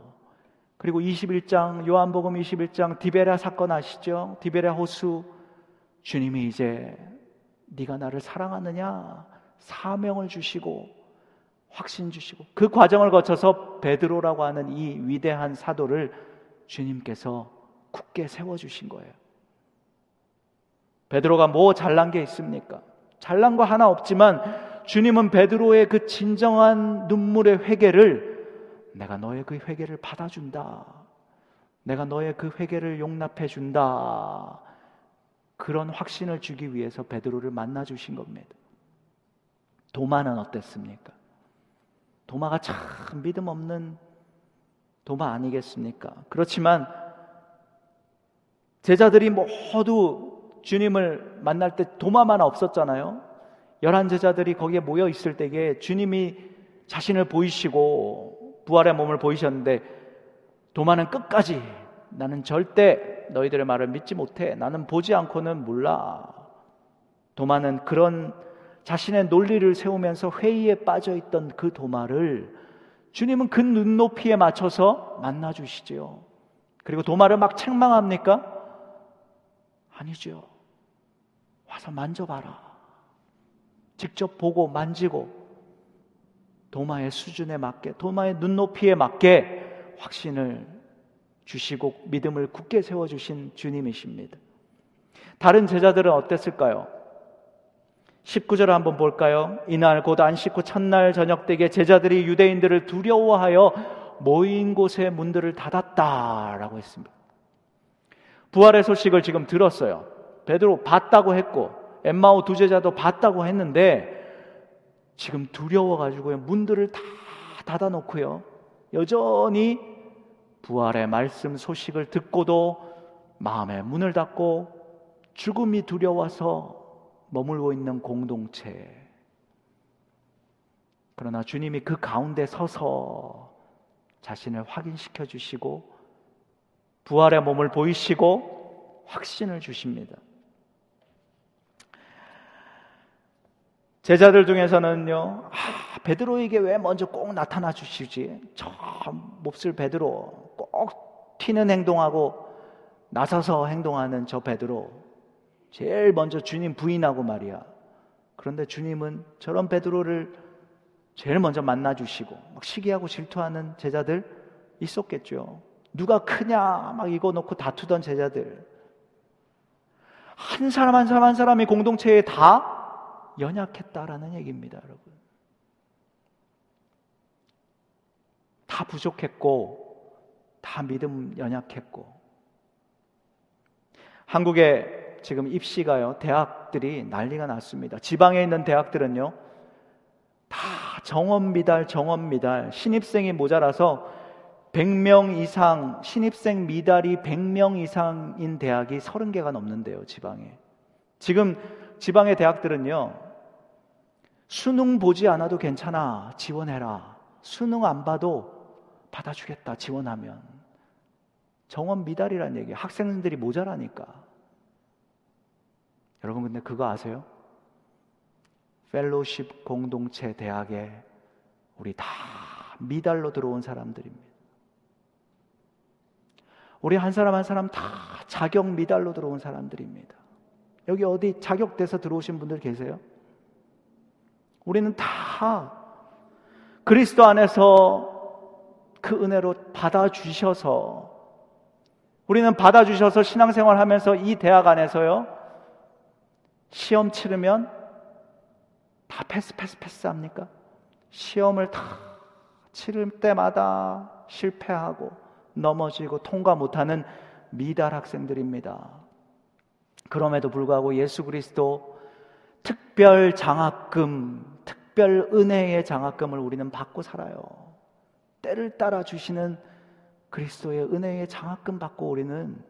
그리고 21장 요한복음 21장 디베라 사건 아시죠? 디베라 호수 주님이 이제 네가 나를 사랑하느냐 사명을 주시고 확신 주시고 그 과정을 거쳐서 베드로라고 하는 이 위대한 사도를 주님께서 굳게 세워주신 거예요. 베드로가 뭐 잘난 게 있습니까? 잘난 거 하나 없지만 주님은 베드로의 그 진정한 눈물의 회개를 내가 너의 그 회개를 받아준다. 내가 너의 그 회개를 용납해 준다. 그런 확신을 주기 위해서 베드로를 만나 주신 겁니다. 도마는 어땠습니까? 도마가 참 믿음 없는 도마 아니겠습니까? 그렇지만 제자들이 모두 주님을 만날 때 도마만 없었잖아요. 열한 제자들이 거기에 모여 있을 때에 주님이 자신을 보이시고 부활의 몸을 보이셨는데 도마는 끝까지 나는 절대 너희들의 말을 믿지 못해. 나는 보지 않고는 몰라. 도마는 그런 자신의 논리를 세우면서 회의에 빠져 있던 그 도마를 주님은 그 눈높이에 맞춰서 만나 주시지요. 그리고 도마를 막 책망합니까? 아니죠. 와서 만져봐라. 직접 보고 만지고 도마의 수준에 맞게, 도마의 눈높이에 맞게 확신을 주시고 믿음을 굳게 세워주신 주님이십니다. 다른 제자들은 어땠을까요? 19절 한번 볼까요? 이날 곧 안식 후 첫날 저녁 때에 제자들이 유대인들을 두려워하여 모인 곳의 문들을 닫았다라고 했습니다. 부활의 소식을 지금 들었어요. 베드로 봤다고 했고 엠마오 두 제자도 봤다고 했는데 지금 두려워 가지고 문들을 다 닫아 놓고요. 여전히 부활의 말씀 소식을 듣고도 마음의 문을 닫고 죽음이 두려워서 머물고 있는 공동체. 그러나 주님이 그 가운데 서서 자신을 확인시켜 주시고 부활의 몸을 보이시고 확신을 주십니다. 제자들 중에서는요, 아, 베드로에게 왜 먼저 꼭 나타나 주시지? 저 몹쓸 베드로, 꼭 튀는 행동하고 나서서 행동하는 저 베드로. 제일 먼저 주님 부인하고 말이야. 그런데 주님은 저런 베드로를 제일 먼저 만나 주시고, 막 시기하고 질투하는 제자들 있었겠죠. 누가 크냐, 막 이거 놓고 다투던 제자들. 한 사람 한 사람 한 사람이 공동체에 다 연약했다라는 얘기입니다, 여러분. 다 부족했고, 다 믿음 연약했고. 한국에 지금 입시가요, 대학들이 난리가 났습니다. 지방에 있는 대학들은요, 다 정원 미달, 정원 미달, 신입생이 모자라서 100명 이상, 신입생 미달이 100명 이상인 대학이 30개가 넘는데요, 지방에. 지금 지방의 대학들은요, 수능 보지 않아도 괜찮아. 지원해라. 수능 안 봐도 받아주겠다. 지원하면. 정원 미달이라는 얘기. 학생들이 모자라니까. 여러분, 근데 그거 아세요? 펠로십 공동체 대학에 우리 다 미달로 들어온 사람들입니다. 우리 한 사람 한 사람 다 자격 미달로 들어온 사람들입니다. 여기 어디 자격돼서 들어오신 분들 계세요? 우리는 다 그리스도 안에서 그 은혜로 받아주셔서 우리는 받아주셔서 신앙생활 하면서 이 대학 안에서요 시험 치르면 다 패스 패스 패스 합니까? 시험을 다 치를 때마다 실패하고 넘어지고 통과 못하는 미달 학생들입니다. 그럼에도 불구하고 예수 그리스도 특별 장학금 특별 은혜의 장학금을 우리는 받고 살아요. 때를 따라 주시는 그리스도의 은혜의 장학금 받고 우리는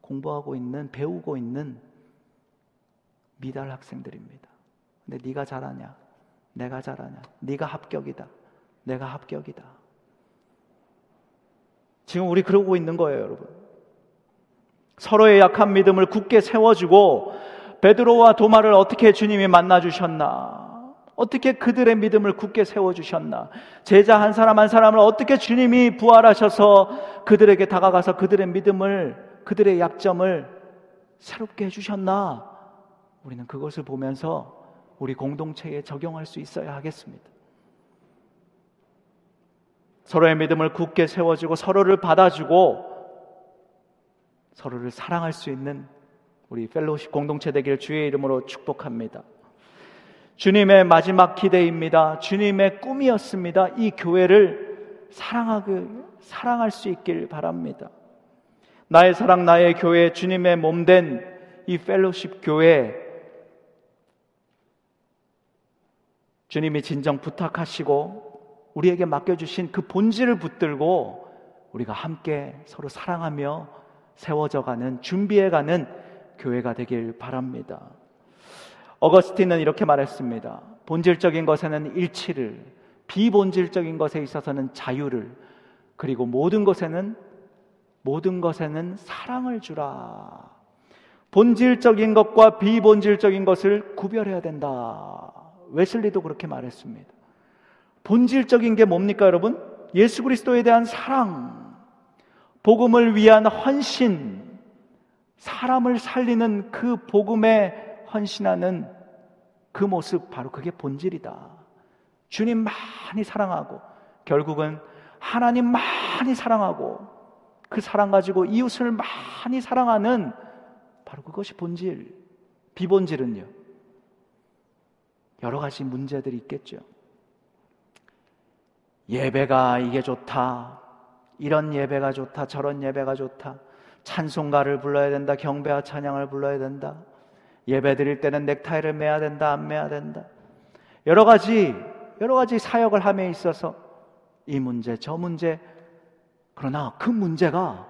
공부하고 있는 배우고 있는 미달 학생들입니다. 근데 네가 잘하냐? 내가 잘하냐? 네가 합격이다. 내가 합격이다. 지금 우리 그러고 있는 거예요, 여러분. 서로의 약한 믿음을 굳게 세워주고 베드로와 도마를 어떻게 주님이 만나 주셨나? 어떻게 그들의 믿음을 굳게 세워 주셨나? 제자 한 사람 한 사람을 어떻게 주님이 부활하셔서 그들에게 다가가서 그들의 믿음을, 그들의 약점을 새롭게 해 주셨나? 우리는 그것을 보면서 우리 공동체에 적용할 수 있어야 하겠습니다. 서로의 믿음을 굳게 세워주고 서로를 받아주고 서로를 사랑할 수 있는 우리 펠로십 공동체 되기를 주의 이름으로 축복합니다. 주님의 마지막 기대입니다. 주님의 꿈이었습니다. 이 교회를 사랑하게, 사랑할 수 있길 바랍니다. 나의 사랑, 나의 교회, 주님의 몸 된 이 펠로십 교회, 주님이 진정 부탁하시고 우리에게 맡겨주신 그 본질을 붙들고 우리가 함께 서로 사랑하며 세워져가는 준비해가는 교회가 되길 바랍니다. 어거스틴은 이렇게 말했습니다. 본질적인 것에는 일치를, 비본질적인 것에 있어서는 자유를, 그리고 모든 것에는 모든 것에는 사랑을 주라. 본질적인 것과 비본질적인 것을 구별해야 된다. 웨슬리도 그렇게 말했습니다. 본질적인 게 뭡니까, 여러분? 예수 그리스도에 대한 사랑, 복음을 위한 헌신, 사람을 살리는 그 복음에 헌신하는 그 모습, 바로 그게 본질이다. 주님 많이 사랑하고, 결국은 하나님 많이 사랑하고, 그 사랑 가지고 이웃을 많이 사랑하는 바로 그것이 본질. 비본질은요. 여러 가지 문제들이 있겠죠. 예배가 이게 좋다. 이런 예배가 좋다. 저런 예배가 좋다. 찬송가를 불러야 된다. 경배와 찬양을 불러야 된다. 예배 드릴 때는 넥타이를 매야 된다. 안 매야 된다. 여러 가지, 여러 가지 사역을 함에 있어서 이 문제, 저 문제, 그러나 그 문제가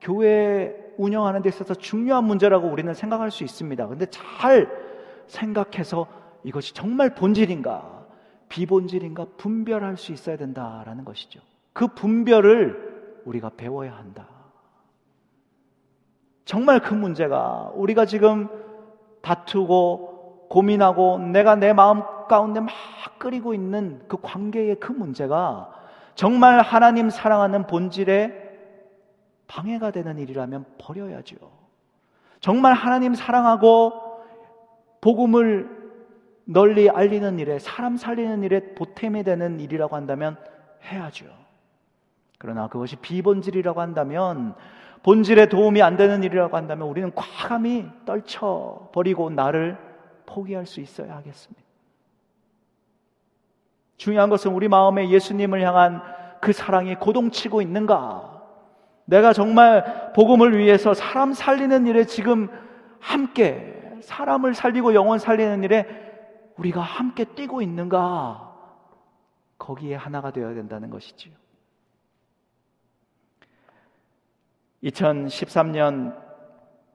교회 운영하는 데 있어서 중요한 문제라고 우리는 생각할 수 있습니다. 근데 잘 생각해서 이것이 정말 본질인가, 비본질인가 분별할 수 있어야 된다라는 것이죠. 그 분별을 우리가 배워야 한다. 정말 그 문제가 우리가 지금 다투고 고민하고 내가 내 마음 가운데 막 끓이고 있는 그 관계의 그 문제가 정말 하나님 사랑하는 본질에 방해가 되는 일이라면 버려야죠. 정말 하나님 사랑하고 복음을 널리 알리는 일에 사람 살리는 일에 보탬이 되는 일이라고 한다면 해야죠. 그러나 그것이 비본질이라고 한다면 본질에 도움이 안 되는 일이라고 한다면 우리는 과감히 떨쳐 버리고 나를 포기할 수 있어야 하겠습니다. 중요한 것은 우리 마음에 예수님을 향한 그 사랑이 고동치고 있는가? 내가 정말 복음을 위해서 사람 살리는 일에 지금 함께 사람을 살리고 영혼 살리는 일에 우리가 함께 뛰고 있는가? 거기에 하나가 되어야 된다는 것이지요. 2013년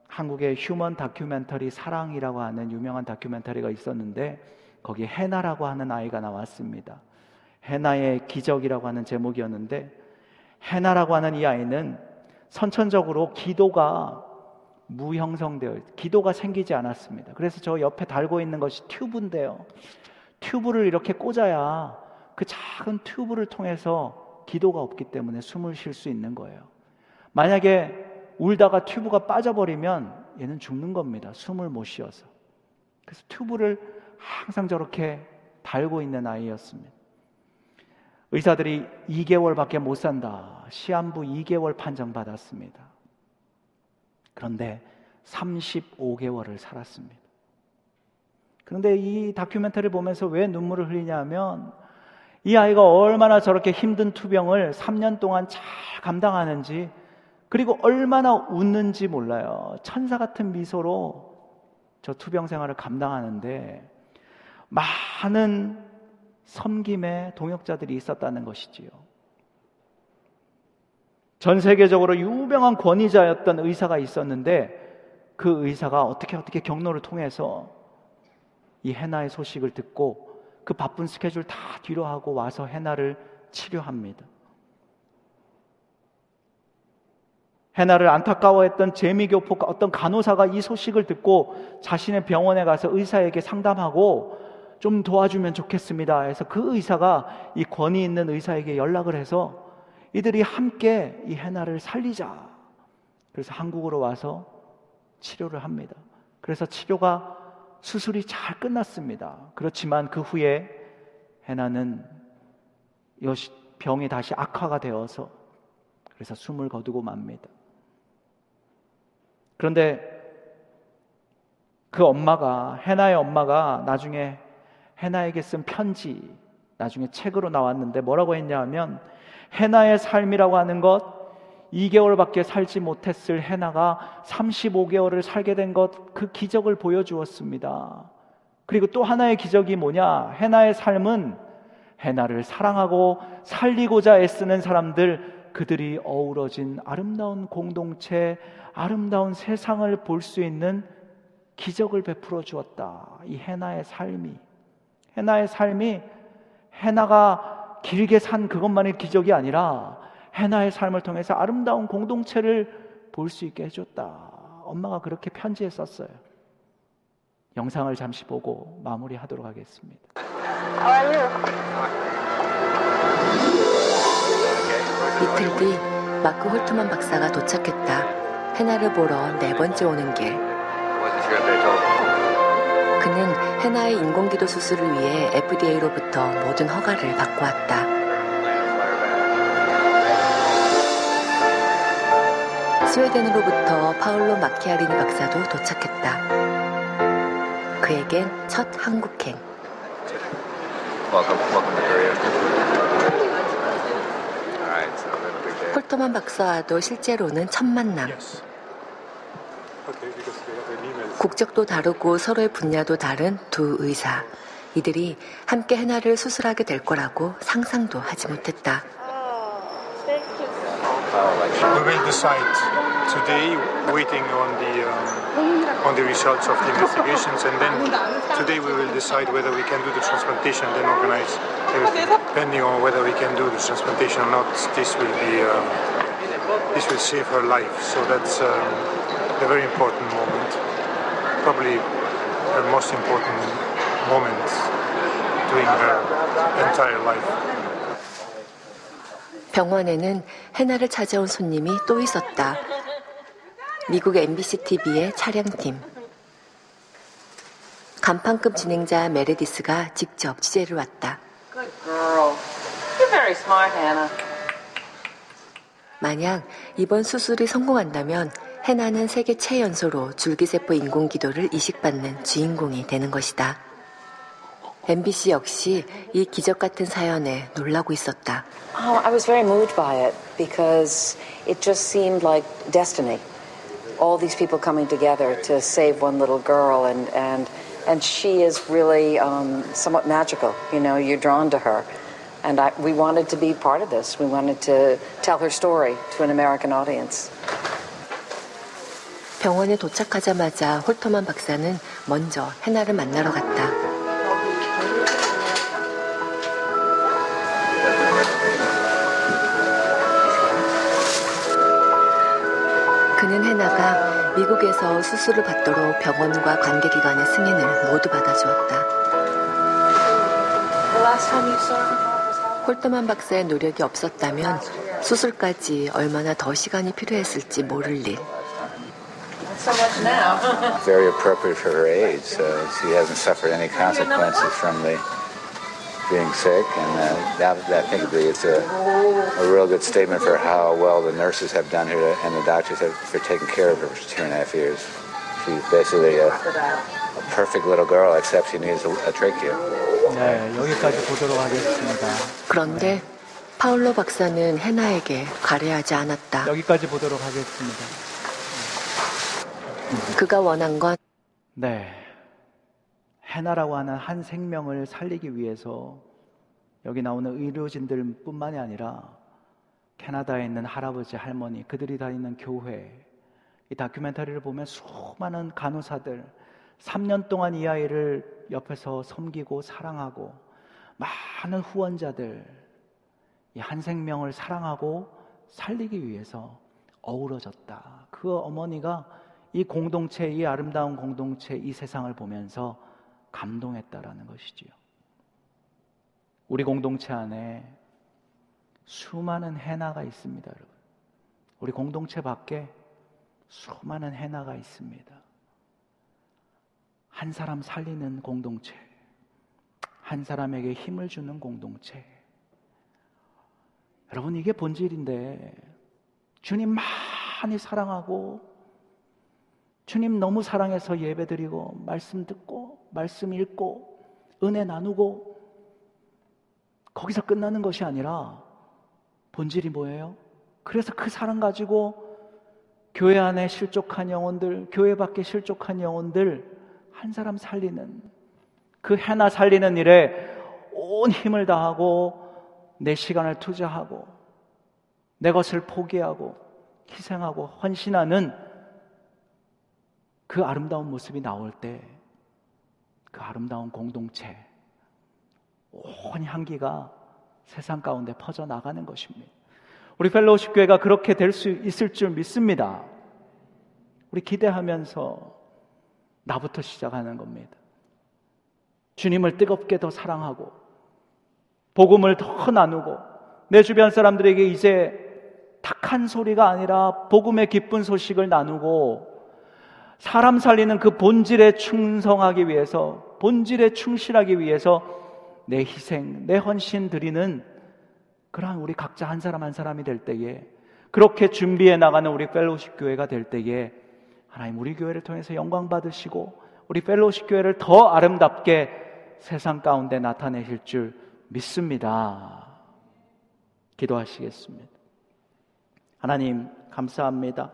한국의 휴먼 다큐멘터리 사랑이라고 하는 유명한 다큐멘터리가 있었는데 거기에 해나라고 하는 아이가 나왔습니다. 해나의 기적이라고 하는 제목이었는데 해나라고 하는 이 아이는 선천적으로 기도가 무형성되어 기도가 생기지 않았습니다. 그래서 저 옆에 달고 있는 것이 튜브인데요. 튜브를 이렇게 꽂아야 그 작은 튜브를 통해서 기도가 없기 때문에 숨을 쉴 수 있는 거예요. 만약에 울다가 튜브가 빠져버리면 얘는 죽는 겁니다. 숨을 못 쉬어서. 그래서 튜브를 항상 저렇게 달고 있는 아이였습니다. 의사들이 2개월밖에 못 산다. 시한부 2개월 판정 받았습니다. 그런데 35개월을 살았습니다. 그런데 이 다큐멘터리를 보면서 왜 눈물을 흘리냐 하면 이 아이가 얼마나 저렇게 힘든 투병을 3년 동안 잘 감당하는지 그리고 얼마나 웃는지 몰라요. 천사 같은 미소로 저 투병 생활을 감당하는데 많은 섬김의 동역자들이 있었다는 것이지요. 전 세계적으로 유명한 권위자였던 의사가 있었는데 그 의사가 어떻게 어떻게 경로를 통해서 이 해나의 소식을 듣고 그 바쁜 스케줄 다 뒤로 하고 와서 해나를 치료합니다. 해나를 안타까워했던 재미교포 어떤 간호사가 이 소식을 듣고 자신의 병원에 가서 의사에게 상담하고 좀 도와주면 좋겠습니다. 해서 그 의사가 이 권위 있는 의사에게 연락을 해서 이들이 함께 이 해나를 살리자. 그래서 한국으로 와서 치료를 합니다. 그래서 치료가 수술이 잘 끝났습니다. 그렇지만 그 후에 해나는 병이 다시 악화가 되어서 그래서 숨을 거두고 맙니다. 그런데 그 엄마가 해나의 엄마가 나중에 해나에게 쓴 편지 나중에 책으로 나왔는데 뭐라고 했냐 하면 해나의 삶이라고 하는 것 2개월밖에 살지 못했을 해나가 35개월을 살게 된 것 그 기적을 보여주었습니다. 그리고 또 하나의 기적이 뭐냐? 해나의 삶은 해나를 사랑하고 살리고자 애쓰는 사람들 그들이 어우러진 아름다운 공동체, 아름다운 세상을 볼 수 있는 기적을 베풀어 주었다. 이 해나의 삶이. 해나의 삶이 해나가 길게 산 그것만의 기적이 아니라 해나의 삶을 통해서 아름다운 공동체를 볼 수 있게 해줬다. 엄마가 그렇게 편지에 썼어요. 영상을 잠시 보고 마무리하도록 하겠습니다. 이틀 뒤 마크 홀트만 박사가 도착했다. 해나를 보러 네 번째 오는 길. 그는 해나의 인공기도 수술을 위해 FDA로부터 모든 허가를 받고 왔다. 스웨덴으로부터 파울로 마키아리니 박사도 도착했다. 그에겐 첫 한국행. 홀터만 박사와도 실제로는 첫 만남. 국적도 다르고 서로의 분야도 다른 두 의사. 이들이 함께 해나를 수술하게 될 거라고 상상도 하지 못했다. We will decide today, waiting on the um, on the results of the investigations, and then today we will decide whether we can do the transplantation, then organize everything. Depending on whether we can do the transplantation or not, this will be um, this will save her life. So that's um, a very important moment, probably her most important moment during her entire life. 병원에는 해나를 찾아온 손님이 또 있었다. 미국 MBC TV의 촬영팀. 간판급 진행자 메레디스가 직접 취재를 왔다. Good girl. You're very smart, Hannah. 만약 이번 수술이 성공한다면 해나는 세계 최연소로 줄기세포 인공기도를 이식받는 주인공이 되는 것이다. MBC 역시 이 기적 같은 사연에 놀라고 있었다. Oh, I was very moved by it because it just seemed like destiny. All these people coming together to save one little girl, and and and she is really um, somewhat magical. You know, you're drawn to her, and I, we wanted to be part of this. We wanted to tell her story to an American audience. 병원에 도착하자마자 홀터만 박사는 먼저 해나를 만나러 갔다. 그는 해나가 미국에서 수술을 받도록 병원과 관계기관의 승인을 모두 받아주었다. 홀터만 박사의 노력이 없었다면 수술까지 얼마나 더 시간이 필요했을지 모를 일. Not so much now. very appropriate for her age. Uh, she hasn't suffered any consequences from the being sick, and uh, that, that, I think it's a, a real good statement for how well the nurses have done her and the doctors have for taking care of her for two and a half years. She's basically a, a perfect little girl, except she needs a, a trachea. 네, 여기까지 보도록 하겠습니다. 그런데 파울로 박사는 해나에게 가려하지 않았다. 여기까지 보도록 하겠습니다. 그가 원한 건 네. 해나라고 하는 한 생명을 살리기 위해서 여기 나오는 의료진들 뿐만이 아니라 캐나다에 있는 할아버지, 할머니, 그들이 다니는 교회, 이 다큐멘터리를 보면 수많은 간호사들, 3년 동안 이 아이를 옆에서 섬기고 사랑하고 많은 후원자들, 이 한 생명을 사랑하고 살리기 위해서 어우러졌다. 그 어머니가 이 공동체, 이 아름다운 공동체, 이 세상을 보면서 감동했다라는 것이지요. 우리 공동체 안에 수많은 해나가 있습니다, 여러분. 우리 공동체 밖에 수많은 해나가 있습니다. 한 사람 살리는 공동체, 한 사람에게 힘을 주는 공동체. 여러분, 이게 본질인데, 주님 많이 사랑하고, 주님 너무 사랑해서 예배 드리고, 말씀 듣고, 말씀 읽고, 은혜 나누고, 거기서 끝나는 것이 아니라, 본질이 뭐예요? 그래서 그 사랑 가지고, 교회 안에 실족한 영혼들, 교회 밖에 실족한 영혼들, 한 사람 살리는, 그 해나 살리는 일에 온 힘을 다하고, 내 시간을 투자하고, 내 것을 포기하고 희생하고 헌신하는 그 아름다운 모습이 나올 때 그 아름다운 공동체, 온 향기가 세상 가운데 퍼져 나가는 것입니다. 우리 펠로우십 교회가 그렇게 될 수 있을 줄 믿습니다. 우리 기대하면서 나부터 시작하는 겁니다. 주님을 뜨겁게 더 사랑하고 복음을 더 나누고 내 주변 사람들에게 이제 탁한 소리가 아니라 복음의 기쁜 소식을 나누고 사람 살리는 그 본질에 충성하기 위해서, 본질에 충실하기 위해서 내 희생, 내 헌신 드리는 그러한 우리 각자 한 사람 한 사람이 될 때에 그렇게 준비해 나가는 우리 펠로우십 교회가 될 때에 하나님 우리 교회를 통해서 영광 받으시고 우리 펠로우십 교회를 더 아름답게 세상 가운데 나타내실 줄 믿습니다. 기도하시겠습니다. 하나님 감사합니다.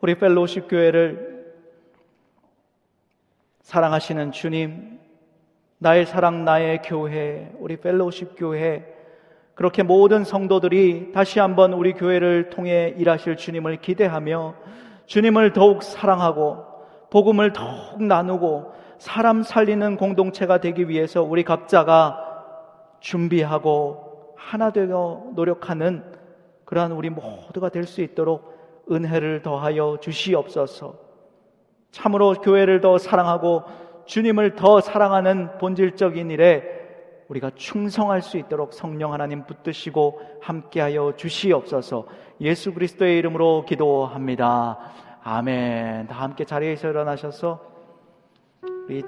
우리 펠로우십 교회를 사랑하시는 주님, 나의 사랑, 나의 교회, 우리 펠로우십 교회, 그렇게 모든 성도들이 다시 한번 우리 교회를 통해 일하실 주님을 기대하며 주님을 더욱 사랑하고 복음을 더욱 나누고 사람 살리는 공동체가 되기 위해서 우리 각자가 준비하고 하나 되어 노력하는 그러한 우리 모두가 될 수 있도록 은혜를 더하여 주시옵소서. 참으로 교회를 더 사랑하고 주님을 더 사랑하는 본질적인 일에 우리가 충성할 수 있도록 성령 하나님 붙드시고 함께하여 주시옵소서. 예수 그리스도의 이름으로 기도합니다. 아멘. 다 함께 자리에서 일어나셔서 우리